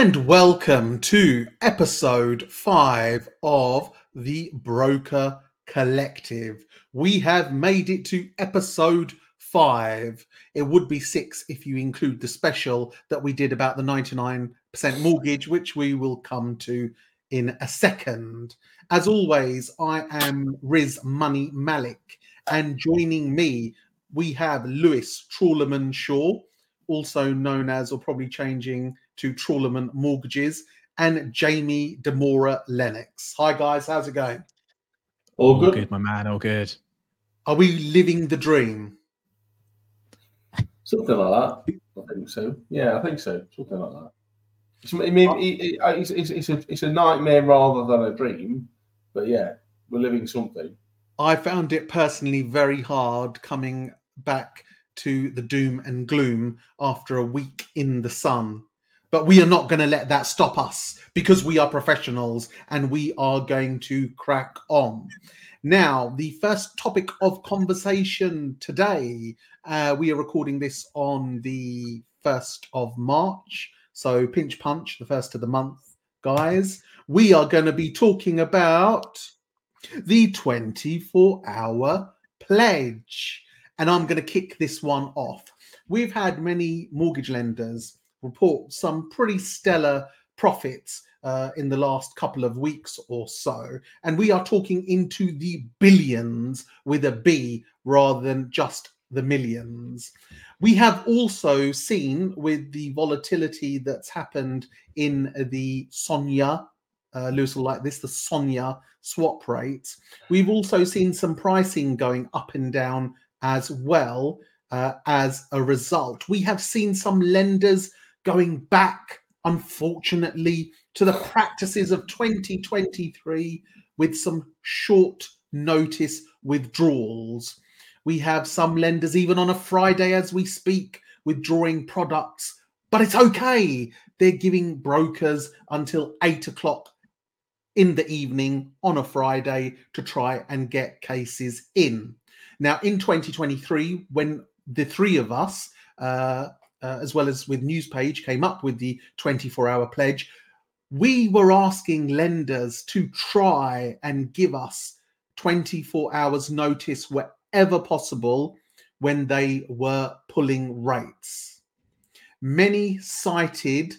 And welcome to episode five of the Broker Collective. We have made it to episode five. It would be six if you include the special that we did about the 99% mortgage, which we will come to in a second. As always, I am Riz Money Malik, and joining me, we have Lewis Trawlerman Shaw, also known as, or probably changing to Trawlerman Mortgages, and Jamie Dimora Lennox. Hi, guys. How's it going? All good. All good, my man. All good. Are we living the dream? Something like that. I think so. Yeah, I think so. Something like that. It's, I mean, uh, it's, it's, it's, a, it's a nightmare rather than a dream, but yeah, we're living something. I found it personally very hard coming back to the doom and gloom after a week in the sun but we are not going to let that stop us because we are professionals and we are going to crack on. Now, the first topic of conversation today, uh, we are recording this on the 1st of March. So, pinch punch, the first of the month, guys. We are going to be talking about the 24 hour pledge. And I'm going to kick this one off. We've had many mortgage lenders report some pretty stellar profits uh, in the last couple of weeks or so. And we are talking into the billions with a B rather than just the millions. We have also seen with the volatility that's happened in the SONIA, uh, Lewis will like this, the SONIA swap rates. We've also seen some pricing going up and down as well uh, as a result. We have seen some lenders going back, unfortunately, to the practices of 2023 with some short notice withdrawals. We have some lenders, even on a Friday as we speak, withdrawing products, but it's okay. They're giving brokers until eight o'clock in the evening on a Friday to try and get cases in. Now, in 2023, when the three of us uh, uh, as well as with Newspage, came up with the 24 hour pledge. We were asking lenders to try and give us 24 hours notice wherever possible when they were pulling rates. Many cited,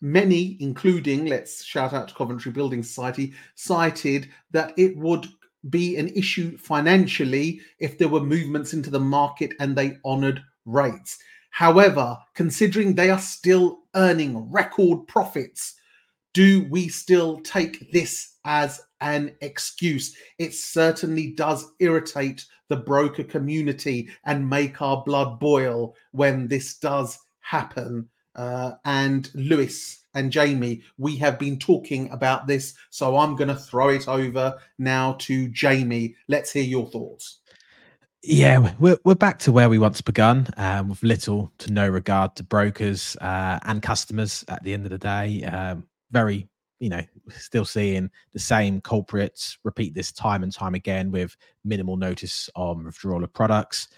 many, including, let's shout out to Coventry Building Society, cited that it would be an issue financially if there were movements into the market and they honored rates. However, considering they are still earning record profits, do we still take this as an excuse? It certainly does irritate the broker community and make our blood boil when this does happen. Uh, and Lewis and Jamie, we have been talking about this. So I'm going to throw it over now to Jamie. Let's hear your thoughts. Yeah, we're we're back to where we once begun, um, with little to no regard to brokers uh, and customers. At the end of the day, um, very you know still seeing the same culprits repeat this time and time again with minimal notice on withdrawal of products.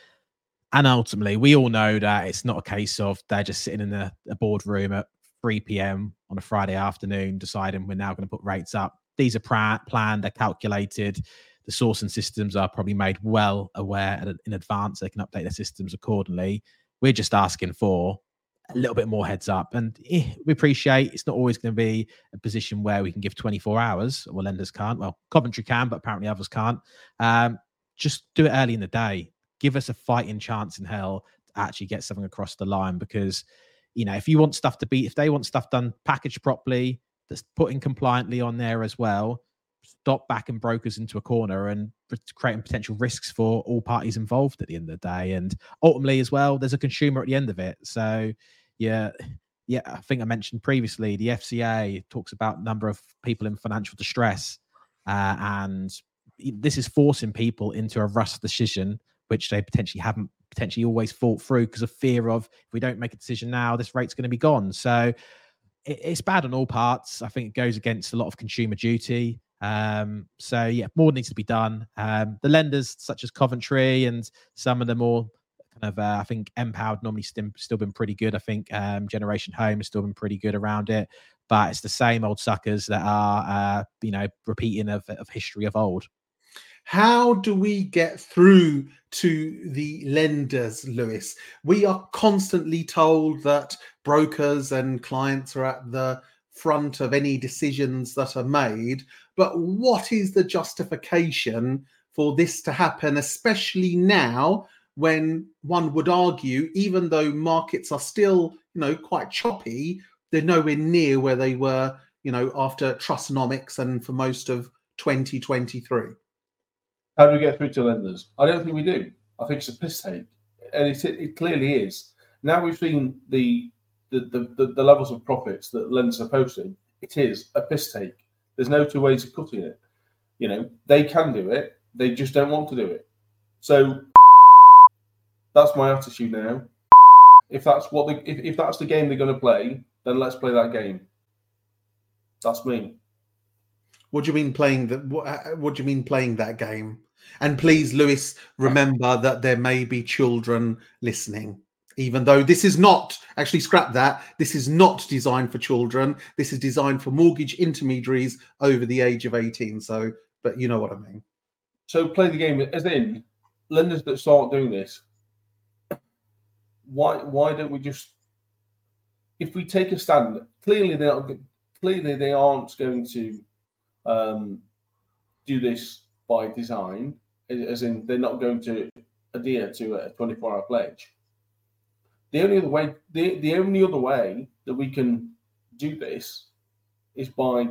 And ultimately, we all know that it's not a case of they're just sitting in a, a boardroom at 3 p.m. on a Friday afternoon deciding we're now going to put rates up. These are planned, they're calculated the sourcing systems are probably made well aware in advance. They can update their systems accordingly. We're just asking for a little bit more heads up. And eh, we appreciate it's not always going to be a position where we can give 24 hours. Well, lenders can't. Well, Coventry can, but apparently others can't. Um, just do it early in the day. Give us a fighting chance in hell to actually get something across the line because, you know, if you want stuff to be, if they want stuff done packaged properly, that's putting compliantly on there as well, stop backing brokers into a corner and creating potential risks for all parties involved at the end of the day. And ultimately, as well, there's a consumer at the end of it. So, yeah, yeah, I think I mentioned previously the FCA talks about number of people in financial distress, uh, and this is forcing people into a rush decision which they potentially haven't potentially always thought through because of fear of if we don't make a decision now, this rate's going to be gone. So it's bad on all parts. I think it goes against a lot of consumer duty. Um, so yeah, more needs to be done. Um, the lenders such as Coventry and some of the more kind of. Uh, I think Mpowered normally still still been pretty good. I think um, Generation Home has still been pretty good around it, but it's the same old suckers that are uh, you know repeating of, of history of old. How do we get through to the lenders, Lewis? We are constantly told that brokers and clients are at the front of any decisions that are made. But what is the justification for this to happen, especially now when one would argue, even though markets are still, you know, quite choppy, they're nowhere near where they were, you know, after Trussonomics and for most of 2023. How do we get through to lenders? I don't think we do. I think it's a piss take, and it, it clearly is. Now we've seen the the, the, the levels of profits that lenders are posting. It is a piss take. There's no two ways of cutting it. You know, they can do it, they just don't want to do it. So that's my attitude now. If that's what the, if, if that's the game they're going to play, then let's play that game. That's me. What do you mean playing that? What, what do you mean playing that game? And please, Lewis, remember that there may be children listening. Even though this is not actually scrap that, this is not designed for children. This is designed for mortgage intermediaries over the age of 18. So, but you know what I mean. So play the game as in lenders that start doing this. Why why don't we just if we take a stand? Clearly they are clearly they aren't going to um, do this by design, as in they're not going to adhere to a 24 hour pledge. The only other way, the, the only other way that we can do this is by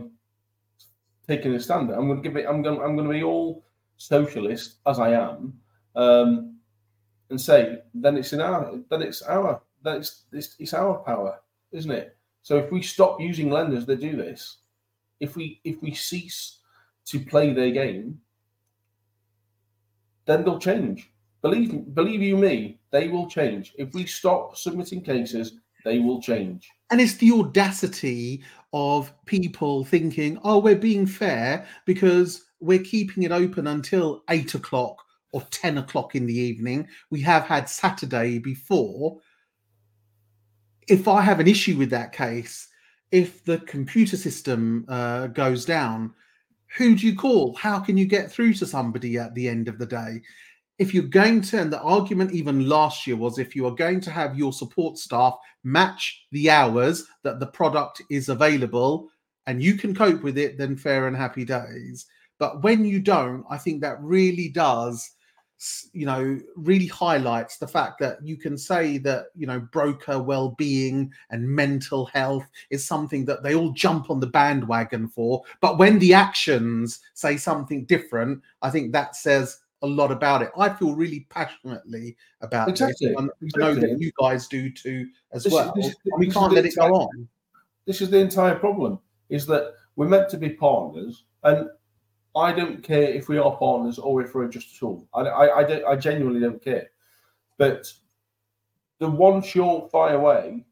taking a stand. I'm going to give it. I'm going. I'm going to be all socialist as I am, um, and say then it's in our. Then it's our. Then it's, it's it's our power, isn't it? So if we stop using lenders that do this, if we if we cease to play their game, then they'll change. Believe believe you me, they will change. If we stop submitting cases, they will change. And it's the audacity of people thinking, oh, we're being fair because we're keeping it open until eight o'clock or 10 o'clock in the evening. We have had Saturday before. If I have an issue with that case, if the computer system uh, goes down, who do you call? How can you get through to somebody at the end of the day? If you're going to, and the argument even last year was if you are going to have your support staff match the hours that the product is available and you can cope with it, then fair and happy days. But when you don't, I think that really does you know really highlights the fact that you can say that you know broker well-being and mental health is something that they all jump on the bandwagon for but when the actions say something different i think that says a lot about it i feel really passionately about exactly. this and exactly. i know that you guys do too as This is- well is- we can't let it go entire- on This is the entire problem: is that we're meant to be partners, and I don't care if we are partners or if we're just at all. I, I, I, don't, I genuinely don't care. But the one surefire way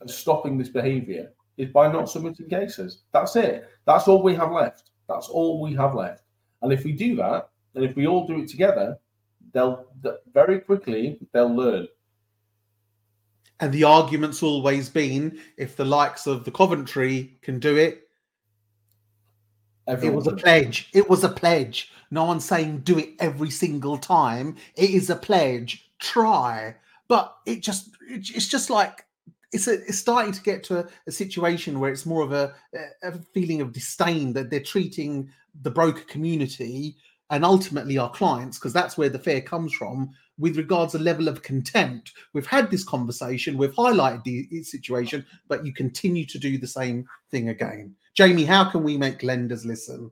of stopping this behaviour is by not submitting cases. That's it. That's all we have left. That's all we have left. And if we do that, and if we all do it together, they'll very quickly they'll learn. and the argument's always been if the likes of the coventry can do it It was a pledge. It was a pledge. No one's saying do it every single time. It is a pledge. Try, but it just it's just like it's a, it's starting to get to a, a situation where it's more of a, a feeling of disdain that they're treating the broker community and ultimately our clients because that's where the fear comes from with regards to level of contempt. We've had this conversation we've highlighted the situation but you continue to do the same thing again. Jamie how can we make lenders listen?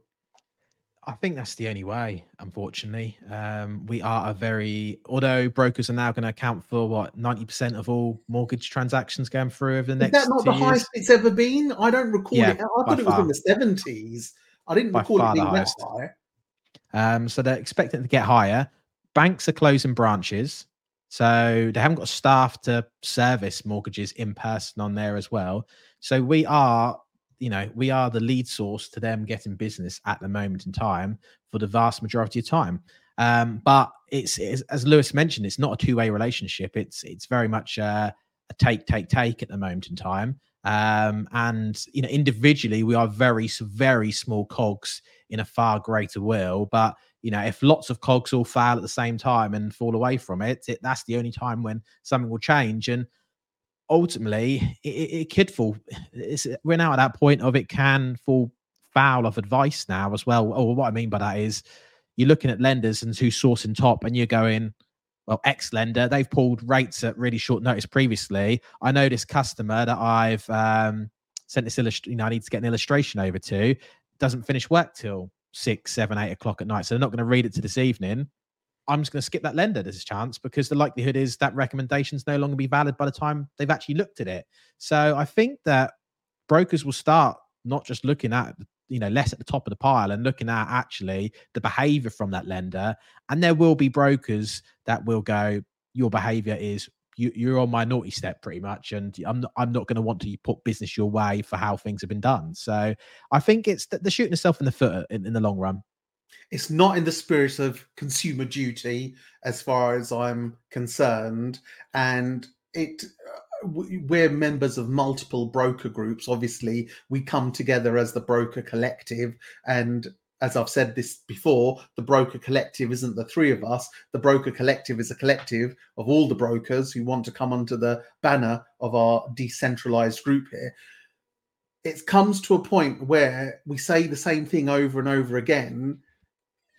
I think that's the only way, unfortunately. Um, we are a very, although brokers are now going to account for what 90% of all mortgage transactions going through over the next is that not the years. highest it's ever been? I don't recall Yeah, it. I thought it was far. in the 70s i didn't By recall it being that high Um, so they're expecting to get higher. Banks are closing branches. So they haven't got staff to service mortgages in person on there as well. So we are, you know, we are the lead source to them getting business at the moment in time for the vast majority of time. Um, but it's, it's, as Lewis mentioned, it's not a two way relationship. It's it's very much a take take take at the moment in time. Um, and you know, individually, we are very very small cogs in a far greater wheel. But you know, if lots of cogs all fail at the same time and fall away from it, it that's the only time when something will change. And ultimately, it, it could fall. It's, we're now at that point of it can fall foul of advice now as well. Or what I mean by that is you're looking at lenders and who's sourcing top, and you're going, well, X lender, they've pulled rates at really short notice previously. I know this customer that I've um, sent this illustration, you know, I need to get an illustration over to, doesn't finish work till six, seven, eight o'clock at night. So they're not going to read it to this evening. I'm just going to skip that lender. A chance because the likelihood is that recommendations no longer be valid by the time they've actually looked at it. So I think that brokers will start not just looking at you know less at the top of the pile and looking at actually the behavior from that lender and there will be brokers that will go your behavior is you, you're on my naughty step pretty much and i'm not, I'm not going to want to put business your way for how things have been done so i think it's the, the shooting itself in the foot in, in the long run it's not in the spirit of consumer duty as far as i'm concerned and it uh, we're members of multiple broker groups. Obviously, we come together as the broker collective. And as I've said this before, the broker collective isn't the three of us. The broker collective is a collective of all the brokers who want to come under the banner of our decentralized group here. It comes to a point where we say the same thing over and over again.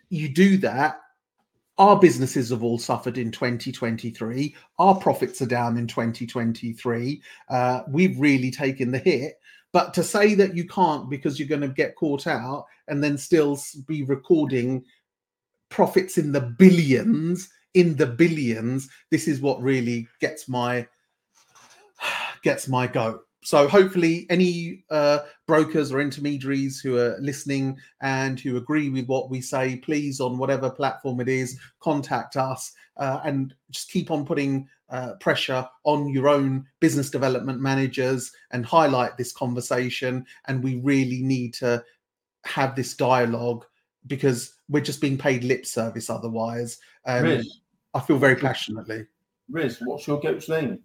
You do that our businesses have all suffered in 2023. Our profits are down in 2023. Uh, we've really taken the hit. But to say that you can't because you're going to get caught out and then still be recording profits in the billions, in the billions, this is what really gets my gets my goat. So hopefully any uh, brokers or intermediaries who are listening and who agree with what we say please on whatever platform it is contact us uh, and just keep on putting uh, pressure on your own business development managers and highlight this conversation and we really need to have this dialogue because we're just being paid lip service otherwise um, Riz, i feel very passionately riz what's your goat's name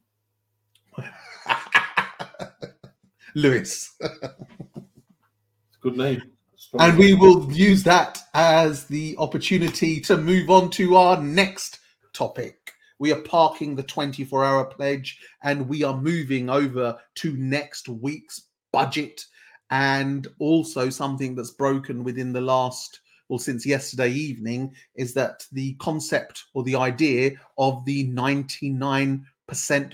Lewis. Good name. and we will use that as the opportunity to move on to our next topic. We are parking the 24 hour pledge and we are moving over to next week's budget. And also something that's broken within the last well since yesterday evening is that the concept or the idea of the 99%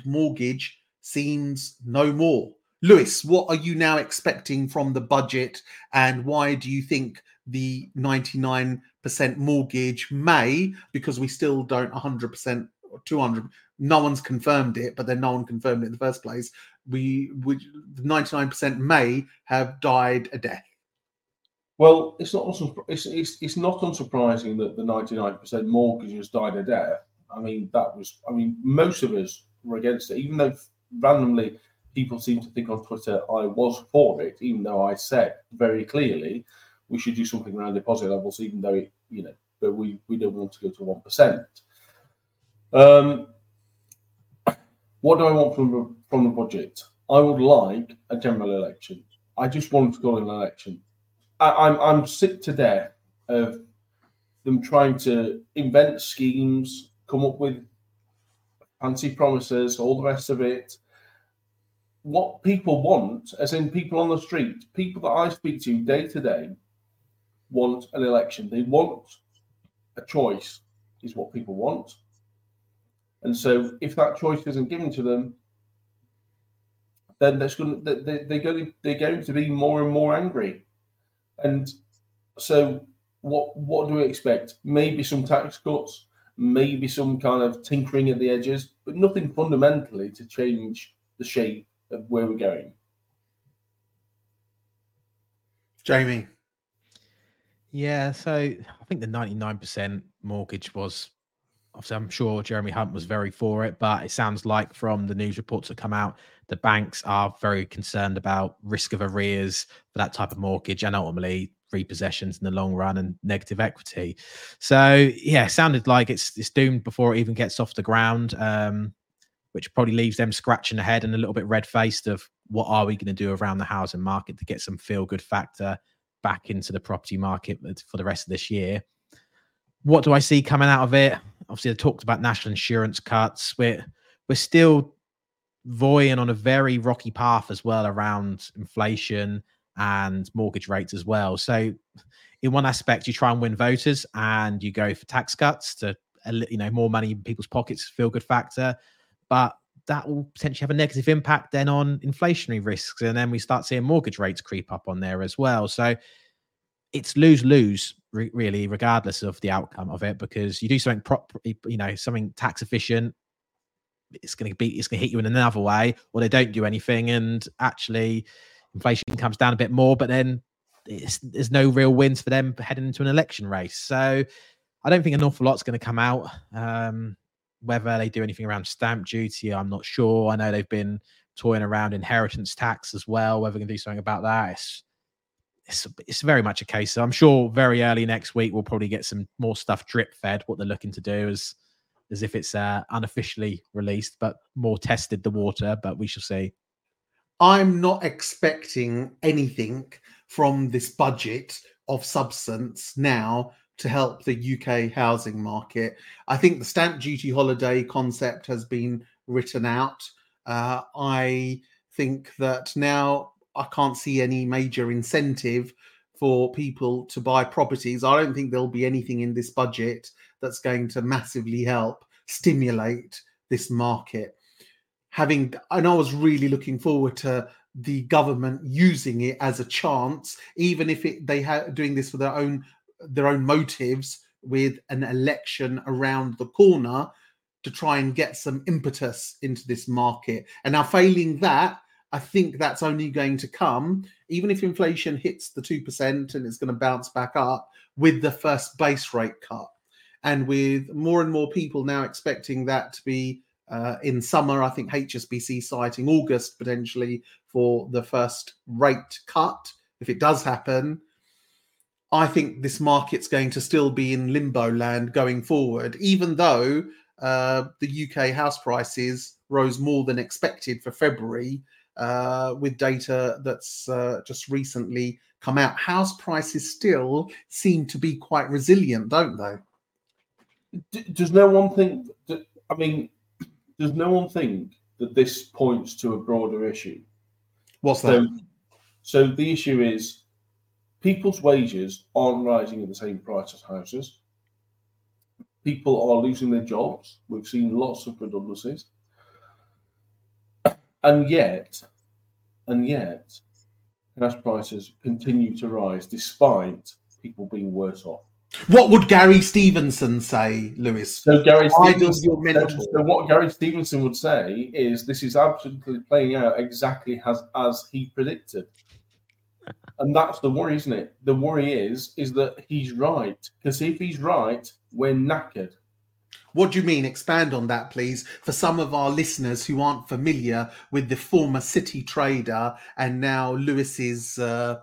mortgage seems no more. Lewis, what are you now expecting from the budget, and why do you think the 99% mortgage may, because we still don't 100% or 200, no one's confirmed it, but then no one confirmed it in the first place. We would 99% may have died a death. Well, it's not it's, it's, it's not unsurprising that the 99% mortgages died a death. I mean, that was I mean, most of us were against it, even though randomly people seem to think on Twitter I was for it, even though I said very clearly we should do something around deposit levels, even though it, you know, but we, we don't want to go to one percent. Um, what do I want from the, from the budget? I would like a general election. I just want to go in an election. I, I'm I'm sick to death of them trying to invent schemes, come up with fancy promises, all the rest of it what people want, as in people on the street, people that I speak to day to day, want an election. They want a choice, is what people want. And so, if that choice isn't given to them, then that's going to, they, they're going they're going to be more and more angry. And so, what what do we expect? Maybe some tax cuts, maybe some kind of tinkering at the edges, but nothing fundamentally to change the shape of where we're going. Jamie. Yeah, so I think the 99% mortgage was obviously I'm sure Jeremy Hunt was very for it, but it sounds like from the news reports that come out, the banks are very concerned about risk of arrears for that type of mortgage and ultimately repossessions in the long run and negative equity. So yeah, sounded like it's it's doomed before it even gets off the ground. Um, which probably leaves them scratching the head and a little bit red faced of what are we going to do around the housing market to get some feel good factor back into the property market for the rest of this year. What do I see coming out of it? Obviously, I talked about national insurance cuts. We're we're still voying on a very rocky path as well around inflation and mortgage rates as well. So, in one aspect, you try and win voters and you go for tax cuts to you know more money in people's pockets, feel good factor, but that will potentially have a negative impact then on inflationary risks, and then we start seeing mortgage rates creep up on there as well. So, it's lose lose re- really, regardless of the outcome of it, because you do something prop, you know, something tax efficient it's going to be it's going to hit you in another way, or they don't do anything, and actually inflation comes down a bit more, but then there's no real wins for them heading into an election race. So I don't think an awful lot's going to come out. Um, whether they do anything around stamp duty, I'm not sure. I know they've been toying around inheritance tax as well. Whether they can do something about that, it's it's, it's very much a case. So I'm sure very early next week we'll probably get some more stuff drip fed. What they're looking to do is as if it's uh, unofficially released, but more tested the water. But we shall see. I'm not expecting anything from this budget of substance now to help the UK housing market. I think the stamp duty holiday concept has been written out. Uh, I think that now I can't see any major incentive for people to buy properties. I don't think there'll be anything in this budget that's going to massively help stimulate this market. Having, and I was really looking forward to the government using it as a chance, even if it, they are doing this for their own their own motives, with an election around the corner to try and get some impetus into this market. And now, failing that, I think that's only going to come, even if inflation hits the 2% and it's going to bounce back up with the first base rate cut and with more and more people now expecting that to be uh, in summer, I think HSBC citing August potentially for the first rate cut. If it does happen, I think this market's going to still be in limbo land going forward, even though uh, the UK house prices rose more than expected for February uh, with data that's uh, just recently come out. House prices still seem to be quite resilient, don't they? does no one think that? I mean, does no one think that this points to a broader issue? What's that? So, so the issue is people's wages aren't rising at the same price as houses. People are losing their jobs. We've seen lots of redundancies. And yet, and yet, house prices continue to rise despite people being worse off. What would Gary Stevenson say, Lewis? So Gary Stevenson, so what Gary Stevenson would say is this is absolutely playing out exactly as as he predicted. And that's the worry, isn't it? The worry is is that he's right. Because if he's right, we're knackered. What do you mean? Expand on that, please, for some of our listeners who aren't familiar with the former City trader and now Lewis's uh,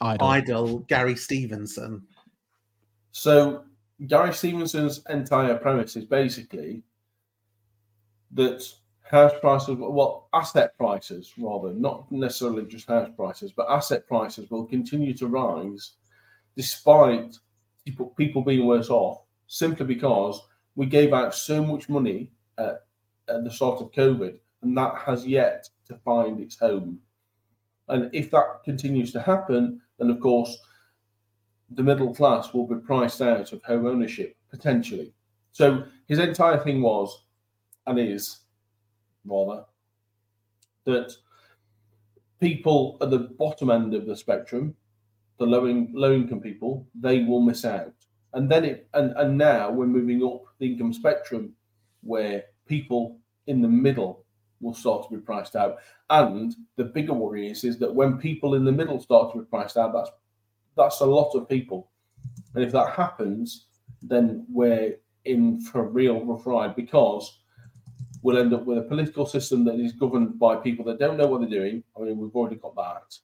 idol. idol, Gary Stevenson. So Gary Stevenson's entire premise is basically that house prices, well, asset prices rather, not necessarily just house prices, but asset prices will continue to rise despite people, people being worse off, simply because we gave out so much money at, at the start of COVID, and that has yet to find its home. And if that continues to happen, then of course the middle class will be priced out of home ownership potentially. So his entire thing was and is rather that people at the bottom end of the spectrum, the low, in, low income people, they will miss out. And then it and, and now we're moving up the income spectrum where people in the middle will start to be priced out. And the bigger worry is, is that when people in the middle start to be priced out, that's that's a lot of people. And if that happens, then we're in for a real rough ride because we'll end up with a political system that is governed by people that don't know what they're doing. I mean, we've already got that.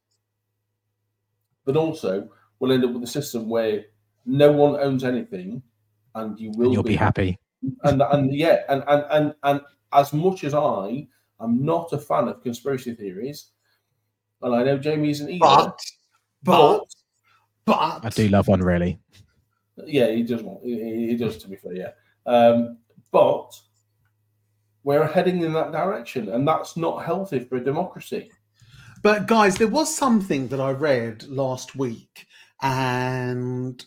But also, we'll end up with a system where no one owns anything, and you will And you'll be happy. and and yeah, and and and and as much as I am not a fan of conspiracy theories, and I know Jamie isn't either, But, but, but, I do love one really. yeah, he does want he, he does to be fair, yeah. Um, but we're heading in that direction, and that's not healthy for a democracy. But guys, there was something that I read last week, and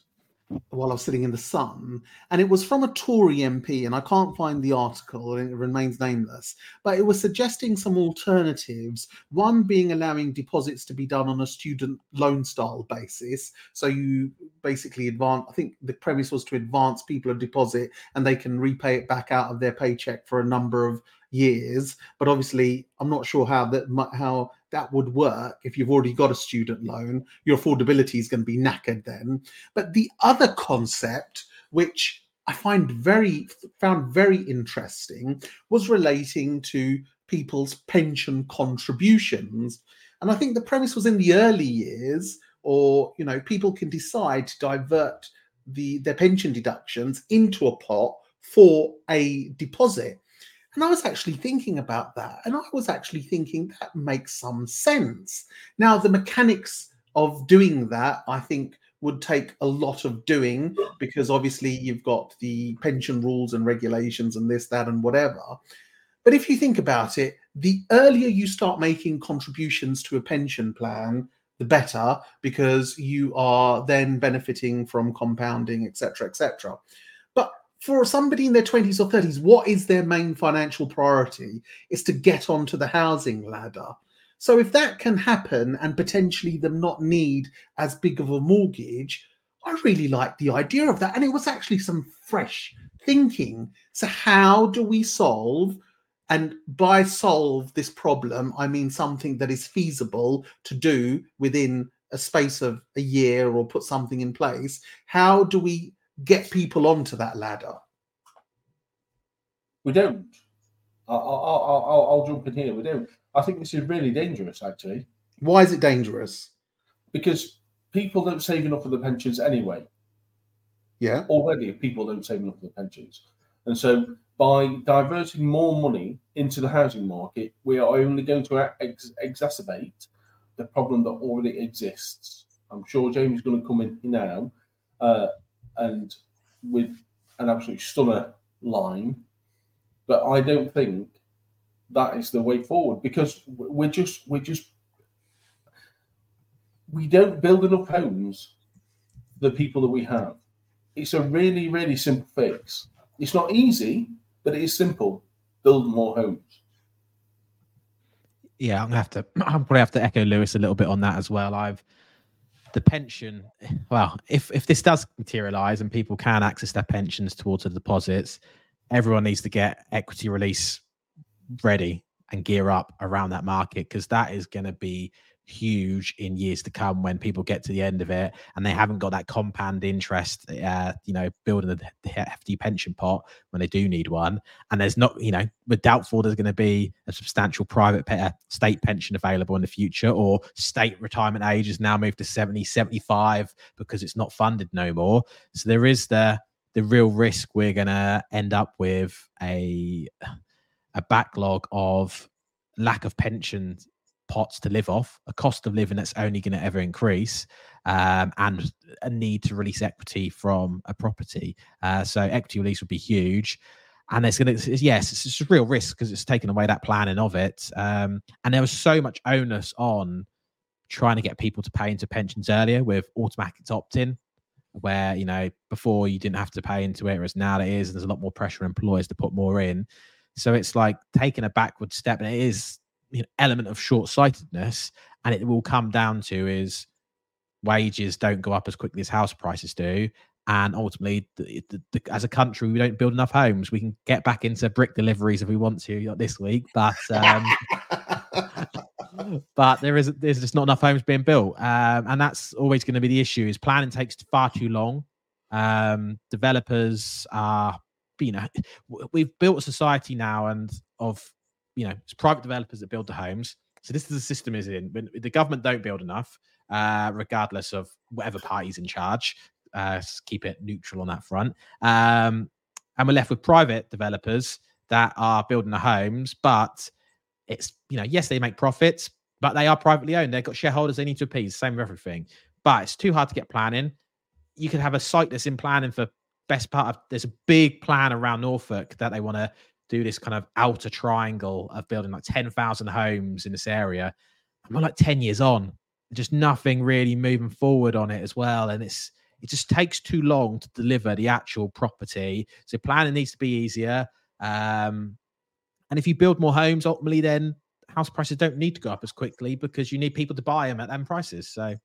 while I was sitting in the sun, and it was from a Tory MP, and I can't find the article, and it remains nameless. But it was suggesting some alternatives. One being allowing deposits to be done on a student loan style basis, so you basically advance. I think the premise was to advance people a deposit, and they can repay it back out of their paycheck for a number of years. But obviously, I'm not sure how that how that would work if you've already got a student loan. Your affordability is going to be knackered then. But the other concept, which I find very found very interesting, was relating to people's pension contributions. And I think the premise was in the early years, or you know, people can decide to divert the their pension deductions into a pot for a deposit. And I was actually thinking about that. And I was actually thinking that makes some sense. Now, the mechanics of doing that, I think, would take a lot of doing because obviously you've got the pension rules and regulations and this, that, and whatever. But if you think about it, the earlier you start making contributions to a pension plan, the better because you are then benefiting from compounding, etc., etc. For somebody in their 20s or 30s, what is their main financial priority? Is to get onto the housing ladder. So if that can happen and potentially them not need as big of a mortgage, I really like the idea of that. And it was actually some fresh thinking. So how do we solve and by solve this problem, I mean something that is feasible to do within a space of a year or put something in place. How do we get people onto that ladder? We don't. I'll, I'll, I'll, I'll jump in here. We don't. I think this is really dangerous, actually, Why is it dangerous? because people don't save enough for the pensions anyway. Yeah. Already, people don't save enough for the pensions. And so, by diverting more money into the housing market, we are only going to ex- exacerbate the problem that already exists. I'm sure Jamie's going to come in now uh, and with an absolute stunner line, but I don't think that is the way forward because we're just we're just we don't build enough homes for the people that we have. It's a really really simple fix. It's not easy, but it is simple. Build more homes. Yeah, I'm gonna have to. I'm probably have to echo Lewis a little bit on that as well. I've the pension. Well, if if this does materialize and people can access their pensions towards the deposits, everyone needs to get equity release ready and gear up around that market because that is going to be huge in years to come when people get to the end of it and they haven't got that compound interest uh you know building a hefty pension pot when they do need one. And there's not you know we're doubtful there's going to be a substantial private uh, state pension available in the future or state retirement age has now moved to 70 75 because it's not funded no more. So there is the the real risk we're going to end up with a a backlog of lack of pension pots to live off, a cost of living that's only going to ever increase, um, and a need to release equity from a property. Uh, so equity release would be huge. And it's going to, yes, it's a real risk because it's taken away that planning of it. Um, and there was so much onus on trying to get people to pay into pensions earlier with automatic opt-in, where you know before you didn't have to pay into it, whereas now it is, and there's a lot more pressure on employers to put more in. So it's like taking a backward step, and it is you know, element of short-sightedness, and it will come down to is wages don't go up as quickly as house prices do, and ultimately, the, the, the, as a country, we don't build enough homes. We can get back into brick deliveries if we want to not this week, but um, but there is there's just not enough homes being built, um, and that's always going to be the issue. Is planning takes far too long. Um, developers are, you know, we've built a society now, and of you know, it's private developers that build the homes. So this is the system is in. When the government don't build enough, uh, regardless of whatever party's in charge, uh, keep it neutral on that front. Um, and we're left with private developers that are building the homes, but it's you know yes they make profits, but they are privately owned. They've got shareholders they need to appease. Same with everything, but it's too hard to get planning. You could have a site that's in planning for best part of. There's a big plan around Norfolk that they want to do this kind of outer triangle of building like ten thousand homes in this area. I'm like ten years on, just nothing really moving forward on it as well, and it's it just takes too long to deliver the actual property. So planning needs to be easier. Um, and if you build more homes, ultimately, then house prices don't need to go up as quickly because you need people to buy them at them prices. So,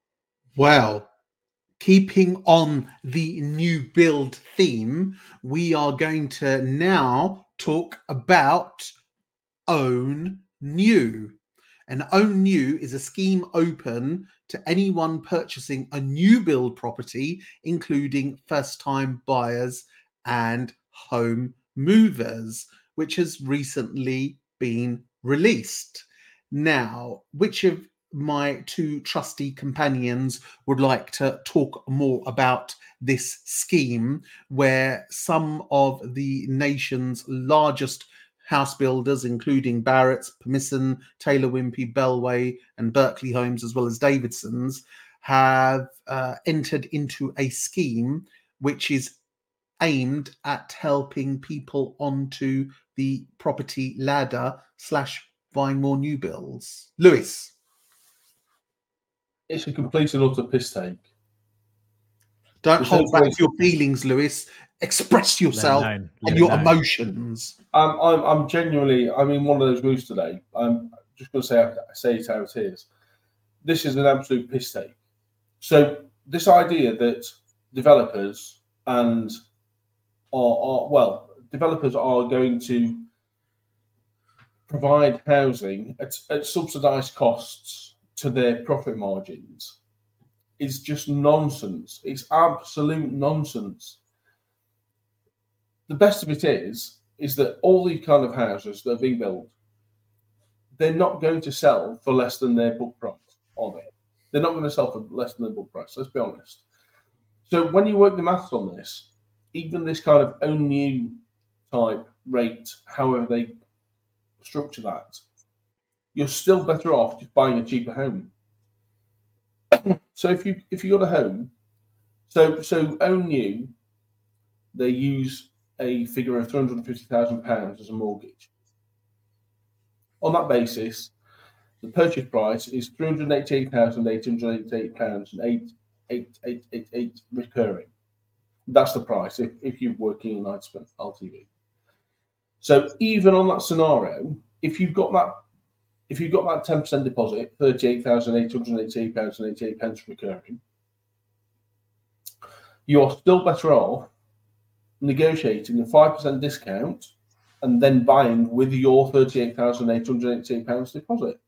well, keeping on the new build theme, we are going to now talk about own new. And own new is a scheme open to anyone purchasing a new build property, including first time buyers and home movers, which has recently been released. Now, which of my two trusty companions would like to talk more about this scheme where some of the nation's largest house builders, including Barratt's, Persimmon, Taylor Wimpey, Bellway, and Berkeley Homes, as well as Davidson's, have uh, entered into a scheme which is aimed at helping people onto the property ladder slash buying more new builds. Lewis. It's a complete and utter piss take. Don't hold back your feelings, Lewis. Express yourself and your emotions. I'm, I'm, I'm genuinely, I'm in one of those moods today. I'm just going to say, say it how it is. This is an absolute piss take. So, this idea that developers and are, are well, developers are going to provide housing at, at subsidized costs to their profit margins is just nonsense. It's absolute nonsense. The best of it is, is that all these kind of houses that are being built, they're not going to sell for less than their book price, are they? They're not going to sell for less than their book price. Let's be honest. So when you work the maths on this, even this kind of own new type rate, however they structure that, you're still better off just buying a cheaper home. so if you if you got a home, so so own new, they use a figure of three hundred and fifty thousand pounds as a mortgage. On that basis, the purchase price is three hundred eighty-eight thousand eight hundred eighty-eight pounds and eight eight eight eight eight recurring. That's the price if, if you're working in spent LTV. So even on that scenario, if you've got that if you've got that ten percent deposit, thirty-eight thousand eight hundred eighty-eight pounds and eighty-eight pence recurring, you're still better off negotiating a five percent discount and then buying with your thirty-eight thousand eight hundred eighty-eight pounds deposit,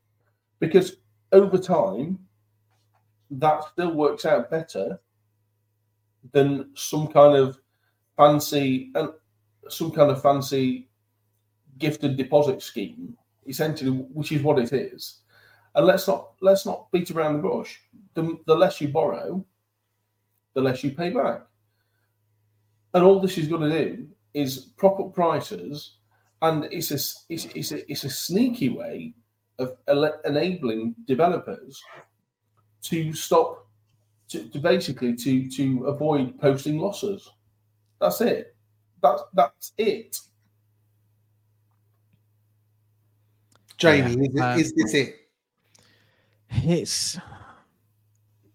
because over time that still works out better than some kind of fancy and some kind of fancy gifted deposit scheme essentially, which is what it is. And let's not let's not beat around the bush. The, the less you borrow, the less you pay back. And all this is going to do is prop up prices, and it's a it's, it's a it's a sneaky way of enabling developers to stop to, to basically to to avoid posting losses. That's it. That's that's it. Jamie, yeah. is, um, is this it? It's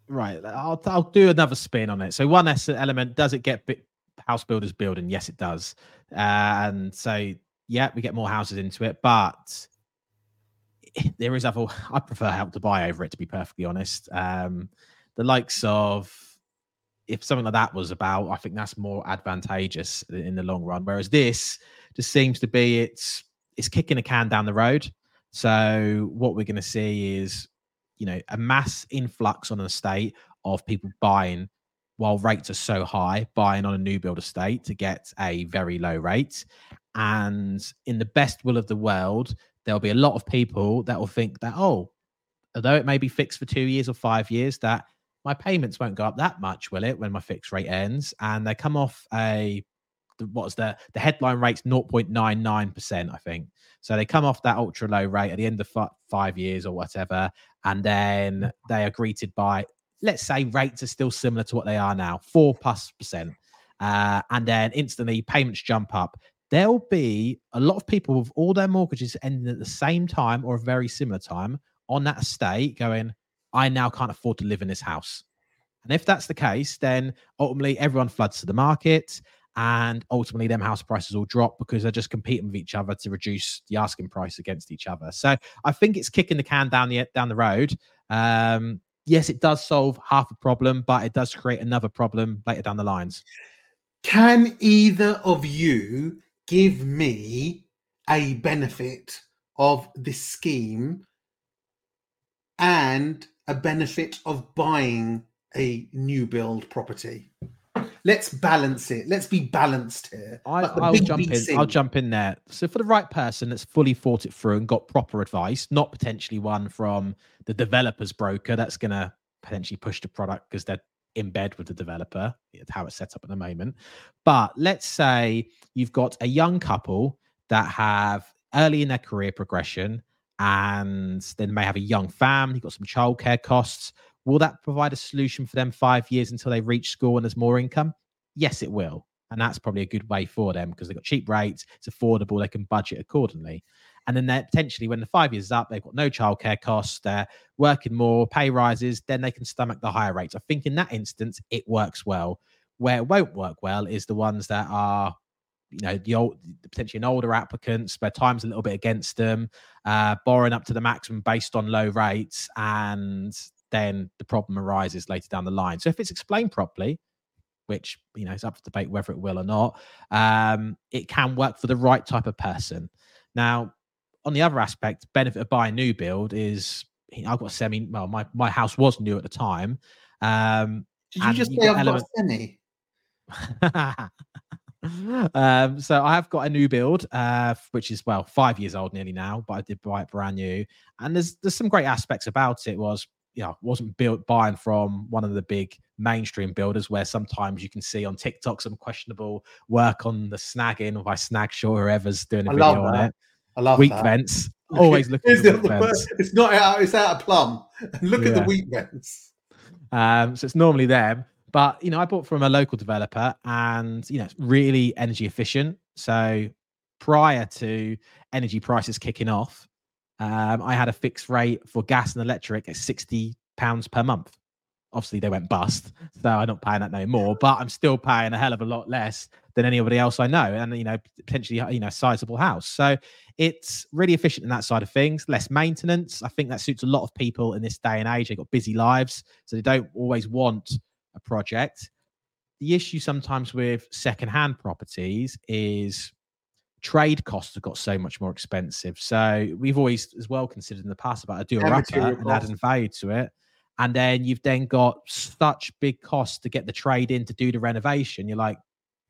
right. I'll I'll do another spin on it. So one element does it get house builders building? Yes, it does. Uh, and so yeah, we get more houses into it, but there is other. I prefer help to buy over it, to be perfectly honest. Um, the likes of if something like that was about, I think that's more advantageous in the long run. Whereas this just seems to be it's it's kicking a can down the road. So what we're going to see is, you know, a mass influx on an estate of people buying while rates are so high, buying on a new build estate to get a very low rate. And in the best will of the world, there'll be a lot of people that will think that, oh, although it may be fixed for two years or five years, that my payments won't go up that much, will it, when my fixed rate ends? And they come off a what's the the headline rate's 0.99%, I think. So they come off that ultra low rate at the end of f- five years or whatever, and then they are greeted by, let's say, rates are still similar to what they are now, four plus percent. Uh, and then instantly payments jump up. There'll be a lot of people with all their mortgages ending at the same time or a very similar time on that estate going, I now can't afford to live in this house. And if that's the case, then ultimately everyone floods to the market and ultimately them house prices will drop because they're just competing with each other to reduce the asking price against each other. So I think it's kicking the can down the down the road. Um, yes, it does solve half a problem, but it does create another problem later down the lines. Can either of you give me a benefit of this scheme and a benefit of buying a new build property? Let's balance it. Let's be balanced here. I, like I'll big jump in. I'll jump in there. So for the right person that's fully thought it through and got proper advice, not potentially one from the developer's broker that's going to potentially push the product because they're in bed with the developer. It's how it's set up at the moment. But let's say you've got a young couple that have early in their career progression and then may have a young family, got some childcare costs. Will that provide a solution for them five years until they reach school and there's more income? Yes, it will. And that's probably a good way for them because they've got cheap rates, it's affordable, they can budget accordingly. And then they're potentially, when the five years is up, they've got no childcare costs, they're working more, pay rises, then they can stomach the higher rates. I think in that instance, it works well. Where it won't work well is the ones that are, you know, the old potentially an older applicants where time's a little bit against them, uh, borrowing up to the maximum based on low rates, and then the problem arises later down the line. So if it's explained properly, which you know is up for debate whether it will or not, um, it can work for the right type of person. Now, on the other aspect, benefit of buying a new build is I've got a semi. Well, my my house was new at the time. Um, Did you just say I've got element- a semi? um, so I have got a new build, uh, which is well five years old nearly now, but I did buy it brand new. And there's there's some great aspects about it. Was you know wasn't built buying from one of the big mainstream builders where sometimes you can see on TikTok some questionable work on the snagging or by Snagshaw or whoever's doing a I video on it. I love Weak that. vents, always looking It's, for the- vents. it's not out. It's out of plumb. Look at the Yeah. weep vents. Um, so it's normally them. But you know, I bought from a local developer, and you know, it's really energy efficient. So prior to energy prices kicking off, um, I had a fixed rate for gas and electric at sixty pounds per month. Obviously, they went bust, so I'm not paying that no more. But I'm still paying a hell of a lot less than anybody else I know, and you know, potentially, you know, sizable house. So it's really efficient in that side of things. Less maintenance. I think that suits a lot of people in this day and age. They've got busy lives, so they don't always want a project. The issue sometimes with secondhand properties is trade costs have got so much more expensive. So we've always as well considered in the past about a do a And upper material and adding value to it. And then you've then got such big costs to get the trade in to do the renovation. You're like,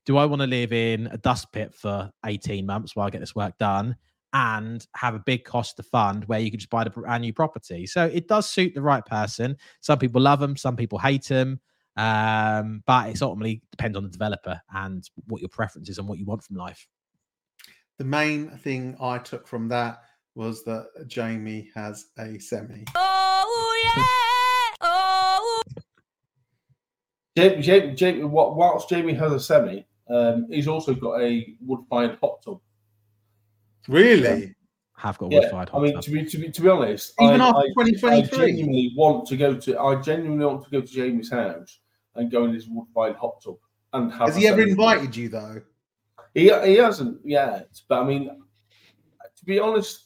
do I want to live in a dust pit for 18 months while I get this work done and have a big cost to fund where you can just buy the brand new property? So it does suit the right person. Some people love them, some people hate them. Um, but it's ultimately depends on the developer and what your preference is and what you want from life. The main thing I took from that was that Jamie has a semi. Oh yeah, oh Jamie, Jamie, Jamie, whilst Jamie has a semi, um, he's also got a wood-fired hot tub. Really? Have got a Yeah, wood-fired hot I mean, tub. to be to be to be honest, Even I, after I, I genuinely want to go to. I genuinely want to go to Jamie's house and go in his wood-fired hot tub and have. Has he ever invited you though? He he hasn't yet, but I mean, to be honest,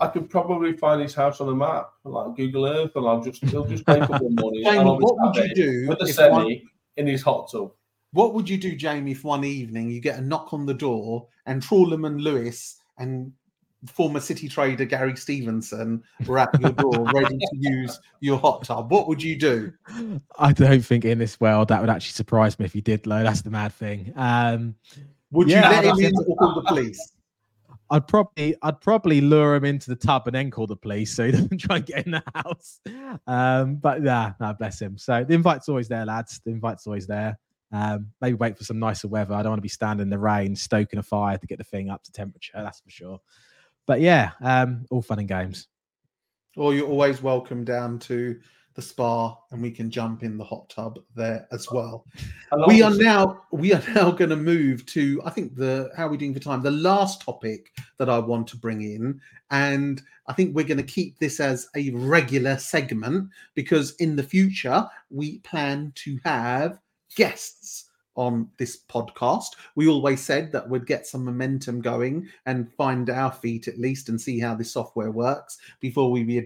I could probably find his house on a map, like Google Earth, and I'll just he'll just wake up one morning Jamie, I'll what would you do with a if semi one, in his hot tub? what would you do, Jamie, if one evening you get a knock on the door and Trawlham and Lewis and former city trader Gary Stevenson were at your door ready to use your hot tub? What would you do? I don't think in this world that would actually surprise me if you did, though. That's the mad thing. Um, Would Yeah, you let him that's- in or call the police? I'd probably I'd probably lure him into the tub and then call the police so he doesn't try and get in the house. Um, but yeah, no, bless him. So the invite's always there, lads. The invite's always there. Um, maybe wait for some nicer weather. I don't want to be standing in the rain, stoking a fire to get the thing up to temperature. That's for sure. But yeah, um, all fun and games. Or you're always welcome down to the spa, and we can jump in the hot tub there as well. We are now we are now going to move to I think the how are we doing for time? The last topic that I want to bring in, and I think we're going to keep this as a regular segment because in the future we plan to have guests on this podcast. We always said that we'd get some momentum going and find our feet at least and see how this software works before we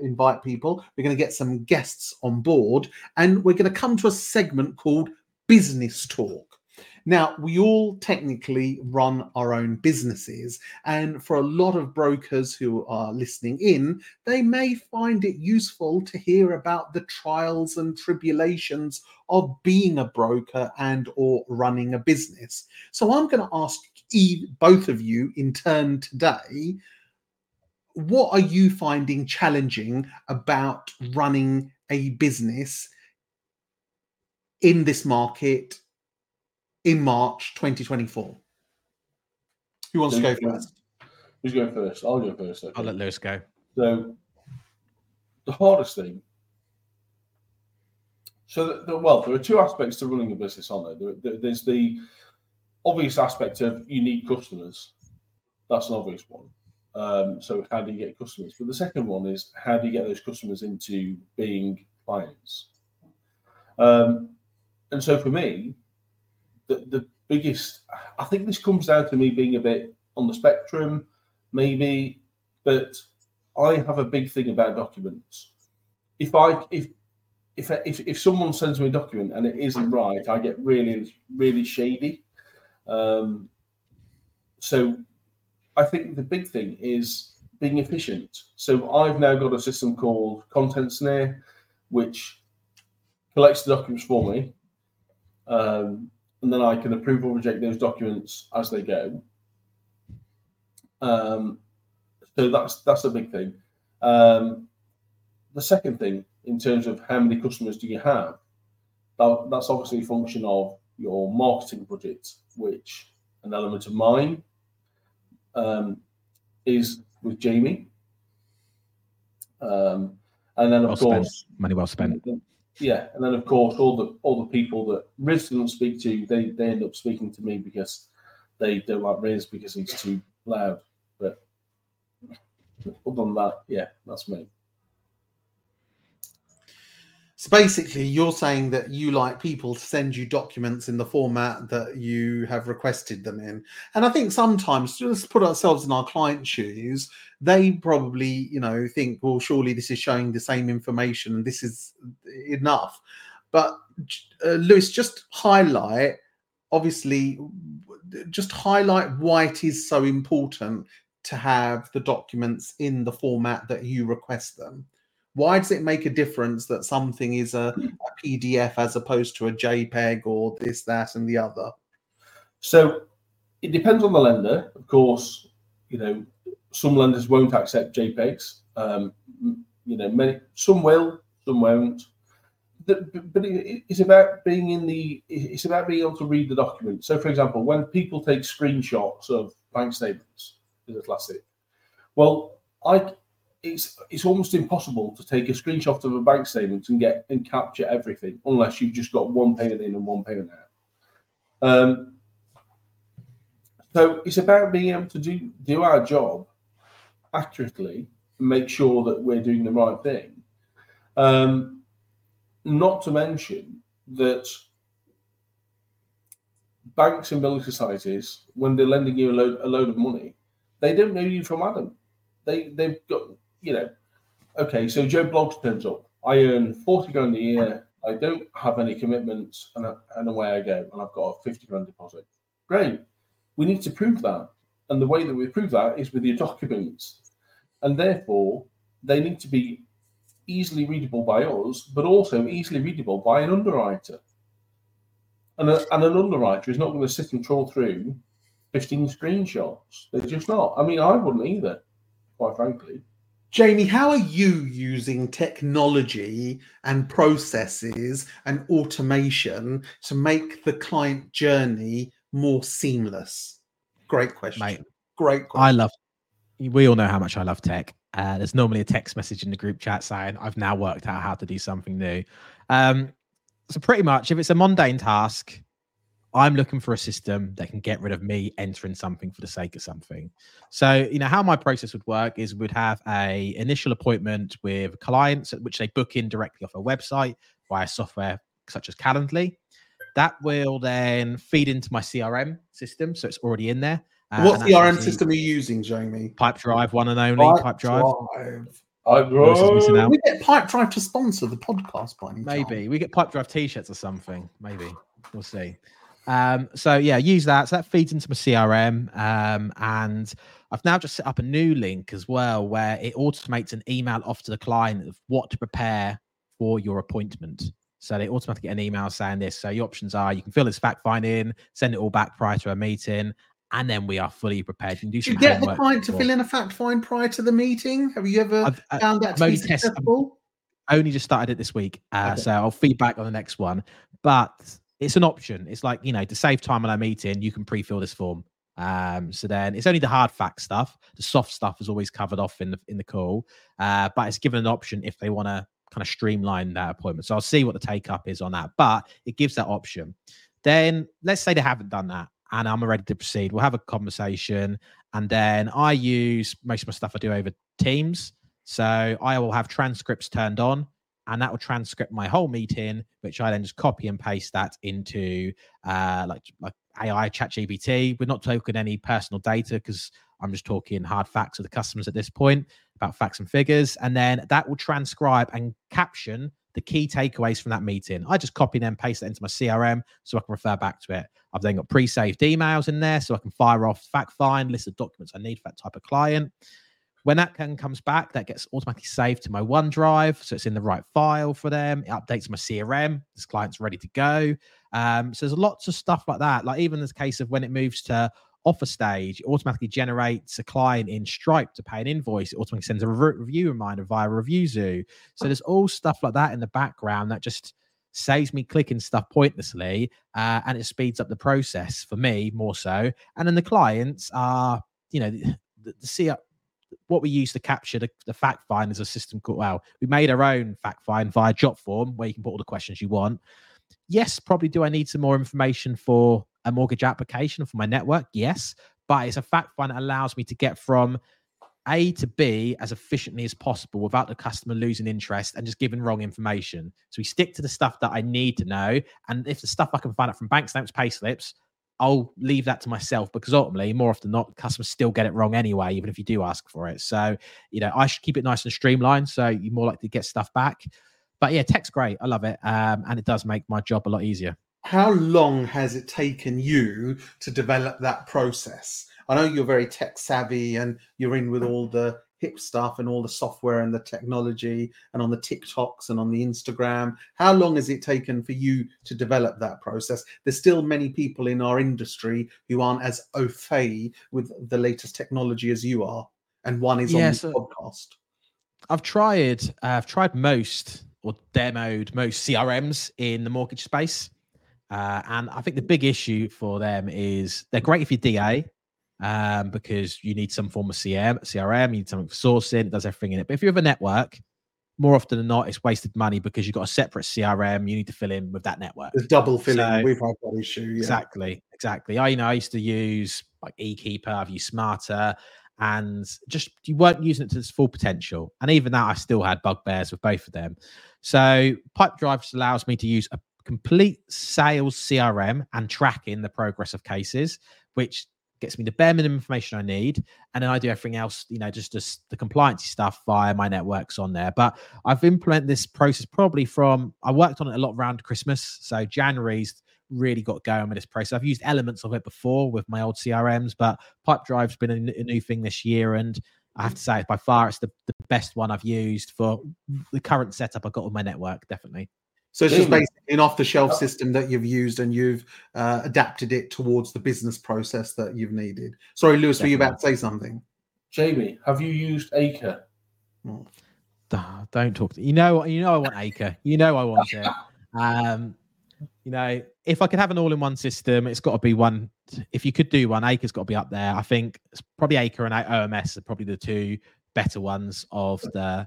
invite people. We're going to get some guests on board and we're going to come to a segment called Business Talk. Now, we all technically run our own businesses, and for a lot of brokers who are listening in, they may find it useful to hear about the trials and tribulations of being a broker and or running a business. So I'm going to ask both of you in turn today, what are you finding challenging about running a business in this market in March 2024? Who wants to go first? Who's going first? I'll go first. okay. I'll let Lewis go. So the hardest thing. So, the, the- well, there are two aspects to running a business on there. There- there. There's the obvious aspect of you need customers. That's an obvious one. Um, so, how do you get customers? But the second one is how do you get those customers into being clients? Um, and so, for me, the, the biggest, I think this comes down to me being a bit on the spectrum, maybe, but I have a big thing about documents. If I if if if, if someone sends me a document and it isn't right, I get really really shady. Um, so I think the big thing is being efficient. So I've now got a system called Content Snare, which collects the documents for me, um, and then I can approve or reject those documents as they go. Um, so that's that's a big thing. Um, the second thing, in terms of how many customers do you have, that, that's obviously a function of your marketing budget, which an element of mine um, is with Jamie, um, and then of Well spent. course Money well spent. Yeah, and then of course all the all the people that Riz doesn't speak to, they they end up speaking to me because they don't like Riz because he's too loud. But other than that, yeah, that's me. So basically, you're saying that you like people to send you documents in the format that you have requested them in. And I think sometimes, just put ourselves in our client shoes, they probably, you know, think, well, surely this is showing the same information and this is enough. But uh, Lewis, just highlight, obviously, just highlight why it is so important to have the documents in the format that you request them why does it make a difference that something is a, a PDF as opposed to a JPEG or this, that, and the other? So it depends on the lender, of course. You know, some lenders won't accept JPEGs. Um, you know, many some will, some won't. The- But it- it's about being in the. It's about being able to read the document. So, for example, when people take screenshots of bank statements, is a classic. Well, I it's it's almost impossible to take a screenshot of a bank statement and get and capture everything unless you've just got one payment in and one payment out. Um, so it's about being able to do do our job accurately and make sure that we're doing the right thing. Um, not to mention that banks and building societies, when they're lending you a load, a load of money, they don't know you from Adam. They they've got you know, okay. So Joe Bloggs turns up. I earn forty grand a year. I don't have any commitments, and, and away I go, and I've got a fifty grand deposit. Great. We need to prove that, and the way that we prove that is with your documents, and therefore they need to be easily readable by us, but also easily readable by an underwriter. And, a, and an underwriter is not going to sit and trawl through 15 screenshots. They're just not. I mean, I wouldn't either, quite frankly. Jamie, how are you using technology and processes and automation to make the client journey more seamless? Great question. Mate, Great question. I love. We all know how much I love tech. Uh, there's normally a text message in the group chat saying, "I've now worked out how to do something new." Um, so pretty much, if it's a mundane task, I'm looking for a system that can get rid of me entering something for the sake of something. So, you know, how my process would work is we'd have a initial appointment with clients, which they book in directly off a website via software such as Calendly. That will then feed into my CRM system, so it's already in there. Uh, what CRM usually system are you using, Jamie? Pipedrive, one and only Pipedrive. Drive. I Lewis is missing out. We get Pipedrive to sponsor the podcast by any Maybe chance? we get Pipedrive t-shirts or something. Maybe we'll see. Um, so yeah, use that. So that feeds into my CRM. Um, and I've now just set up a new link as well where it automates an email off to the client of what to prepare for your appointment. So they automatically get an email saying this. So your options are you can fill this fact find in, send it all back prior to a meeting, and then we are fully prepared. You can do Do you get the client to fill in a fact find prior to the meeting? Have you ever I've, uh, found that I've to be successful? only just started it this week, uh, Okay. so I'll feedback on the next one. But it's an option. It's like you know to save time on a meeting, you can pre-fill this form. Um, so then it's only the hard fact stuff. The soft stuff is always covered off in the in the call, uh, but it's given an option if they want to kind of streamline that appointment. So I'll see what the take up is on that, but it gives that option. Then let's say they haven't done that, and I'm ready to proceed. We'll have a conversation, and then I use most of my stuff I do over Teams. So I will have transcripts turned on, and that will transcript my whole meeting, which I then just copy and paste that into uh, like like AI ChatGPT. We're not talking any personal data because I'm just talking hard facts with the customers at this point about facts and figures. And then that will transcribe and caption the key takeaways from that meeting. I just copy and paste that into my CRM so I can refer back to it. I've then got pre-saved emails in there so I can fire off fact find, list of documents I need for that type of client. When that can comes back, that gets automatically saved to my OneDrive, so it's in the right file for them. It updates my CRM. This client's ready to go. Um, so there's lots of stuff like that. Like even the case of when it moves to offer stage, it automatically generates a client in Stripe to pay an invoice. It automatically sends a re- review reminder via ReviewZoo. So there's all stuff like that in the background that just saves me clicking stuff pointlessly, uh, and it speeds up the process for me more so. And then the clients are, you know, the, the, what we use to capture the, the fact find is a system called well we made our own fact find via Jotform where you can put all the questions you want. Yes probably do i need some more information for a mortgage application for my network? Yes but it's a fact find that allows me to get from a to b as efficiently as possible without the customer losing interest and just giving wrong information. So we stick to the stuff that i need to know and if the stuff i can find out from bank statements pay slips I'll leave that to myself because ultimately, more often than not, customers still get it wrong anyway, even if you do ask for it. So, you know, I should keep it nice and streamlined so you're more likely to get stuff back. But yeah, tech's great. I love it. Um, and it does make my job a lot easier. How long has it taken you to develop that process? I know you're very tech savvy and you're in with all the hip stuff and all the software and the technology and on the TikToks and on the Instagram. How long has it taken for you to develop that process? There's still many people in our industry who aren't as au fait with the latest technology as you are, and one is on Yeah, this so- podcast. I've tried, uh, I've tried most or demoed most CRMs in the mortgage space. Uh, and I think the big issue for them is they're great if you're DA um, because you need some form of CM, CRM, you need something for sourcing, it does everything in it. But if you have a network, more often than not, it's wasted money because you've got a separate CRM you need to fill in with that network. There's double filling. So- We've had that issue. Yeah. Exactly, exactly. I you know I used to use like eKeeper, I've used Smarter, and just you weren't using it to its full potential. And even that, I still had bugbears with both of them. So Pipedrive just allows me to use a complete sales CRM and tracking the progress of cases, which gets me the bare minimum information I need, and then I do everything else, you know, just just the compliance stuff via my networks on there. But I've implemented this process probably from I worked on it a lot around Christmas, so January's really got going with this process. I've used elements of it before with my old CRMs, but Pipedrive's been a new thing this year, and I have to say, by far, it's the, the best one I've used for the current setup I've got with my network. Definitely. So it's just Jamie. basically an off-the-shelf Oh. system that you've used and you've uh, adapted it towards the business process that you've needed. Sorry, Lewis, were you about to say something? Jamie, have you used Acre? Ah, Don't talk. To, you know, you know, I want Acre. You know, I want it. Um, you know, if I could have an all-in-one system, it's got to be one. If you could do one, Acre's got to be up there. I think it's probably Acre and OMS are probably the two better ones of the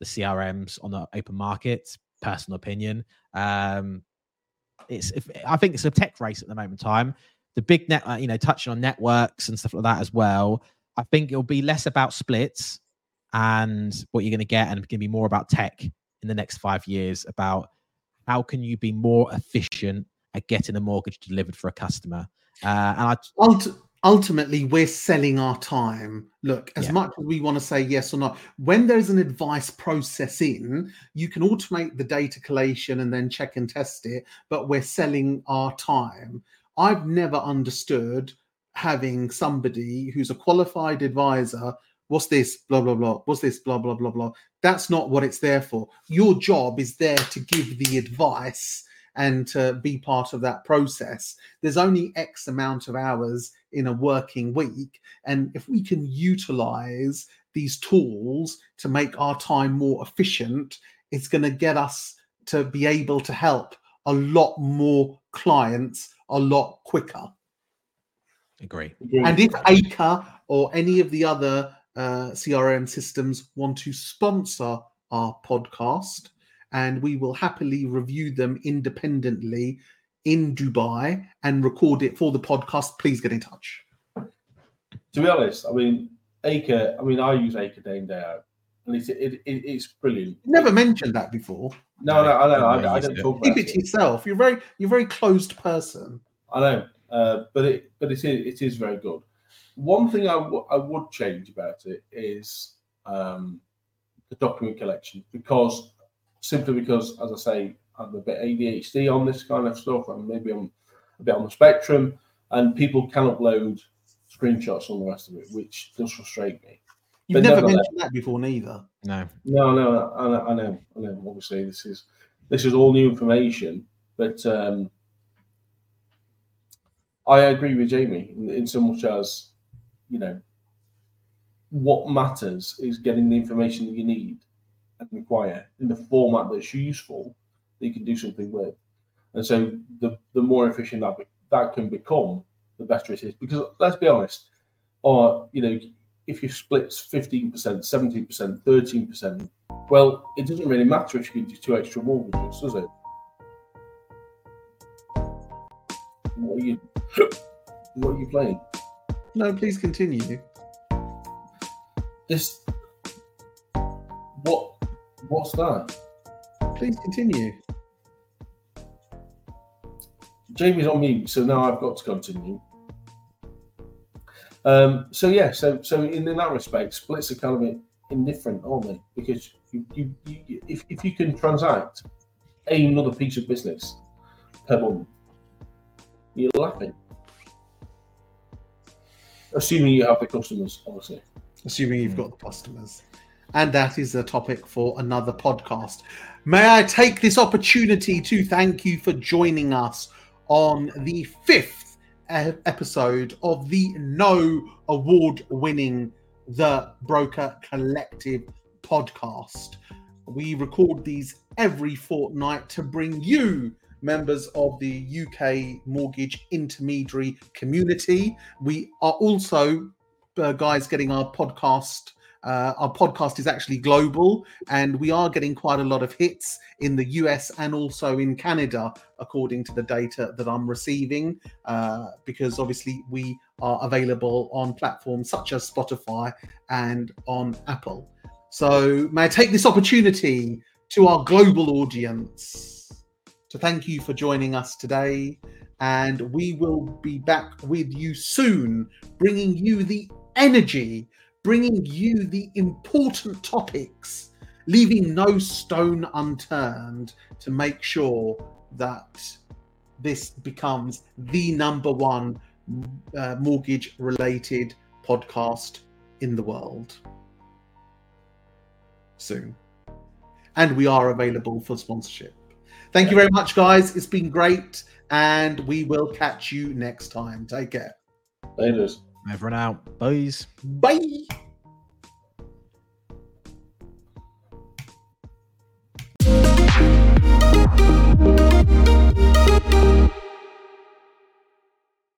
the CRMs on the open market. Personal opinion. Um, it's. If, I think it's a tech race at the moment time. The big net, uh, you know, touching on networks and stuff like that as well. I think it'll be less about splits and what you're going to get, and it's going to be more about tech in the next five years. About how can you be more efficient at getting a mortgage delivered for a customer. Uh, and I, Ult- ultimately, we're selling our time. Look, as Yeah. much as we want to say yes or no, when there's an advice process in, you can automate the data collation and then check and test it, but we're selling our time. I've never understood having somebody who's a qualified advisor. What's this? Blah, blah, blah. What's this? Blah, blah, blah, blah. That's not what it's there for. Your job is there to give the advice and to be part of that process there's only X amount of hours in a working week. And if we can utilize these tools to make our time more efficient, it's going to get us to be able to help a lot more clients a lot quicker. agree. And if Acre or any of the other uh, CRM systems want to sponsor our podcast, and we will happily review them independently in Dubai and record it for the podcast, please get in touch. to be honest, I mean, Acre, I mean, I use Acre day in, day out, and it's, it, it, it's brilliant. Never mentioned that before. No, no, I know. No, I, you I used don't to. talk Keep it to yourself. You're very, you're a very closed person. I know, uh, but it, but it is, it is very good. One thing I, w- I would change about it is um, the document collection because simply because, as I say, I'm a bit ADHD on this kind of stuff, and maybe I'm a bit on the spectrum, and people can upload screenshots and all the rest of it, which does frustrate me. You've But never mentioned that before, neither. No, No, no, I know, I know, I know. Obviously, this is this is all new information, but um, I agree with Jamie in, in so much as you know what matters is getting the information that you need and require in the format that's useful that you can do something with. And so, the the more efficient that that can become, the better it is. Because let's be honest, or you know, if you split fifteen percent, seventeen percent, thirteen percent, well, it doesn't really matter if you can do two extra mortgages, does it? What are you? What are you playing? No, please continue. This. What? What's that? Please continue. Jamie's on mute, so now I've got to continue. Um, so yeah, so so in, in that respect, splits are kind of indifferent, aren't they? Because you, you, you, if, if you can transact another piece of business per month, you're laughing. Assuming you have the customers, obviously. Assuming you've got the customers. And that is a topic for another podcast. May I take this opportunity to thank you for joining us on the fifth episode of the No Award winning The Broker Collective podcast. We record these every fortnight to bring you, members of the UK mortgage intermediary community. We are also, uh, guys, getting our podcast. Uh, our podcast is actually global, and we are getting quite a lot of hits in the US and also in Canada, according to the data that I'm receiving. Uh, because obviously, we are available on platforms such as Spotify and on Apple. So, may I take this opportunity to our global audience to thank you for joining us today. And we will be back with you soon, bringing you the energy, bringing you the important topics, leaving no stone unturned to make sure that this becomes the number one uh, mortgage related podcast in the world soon. And we are available for sponsorship. Thank you very much, guys. It's been great, and we will catch you next time. Take care. Laters. Everyone out. Boys. Bye.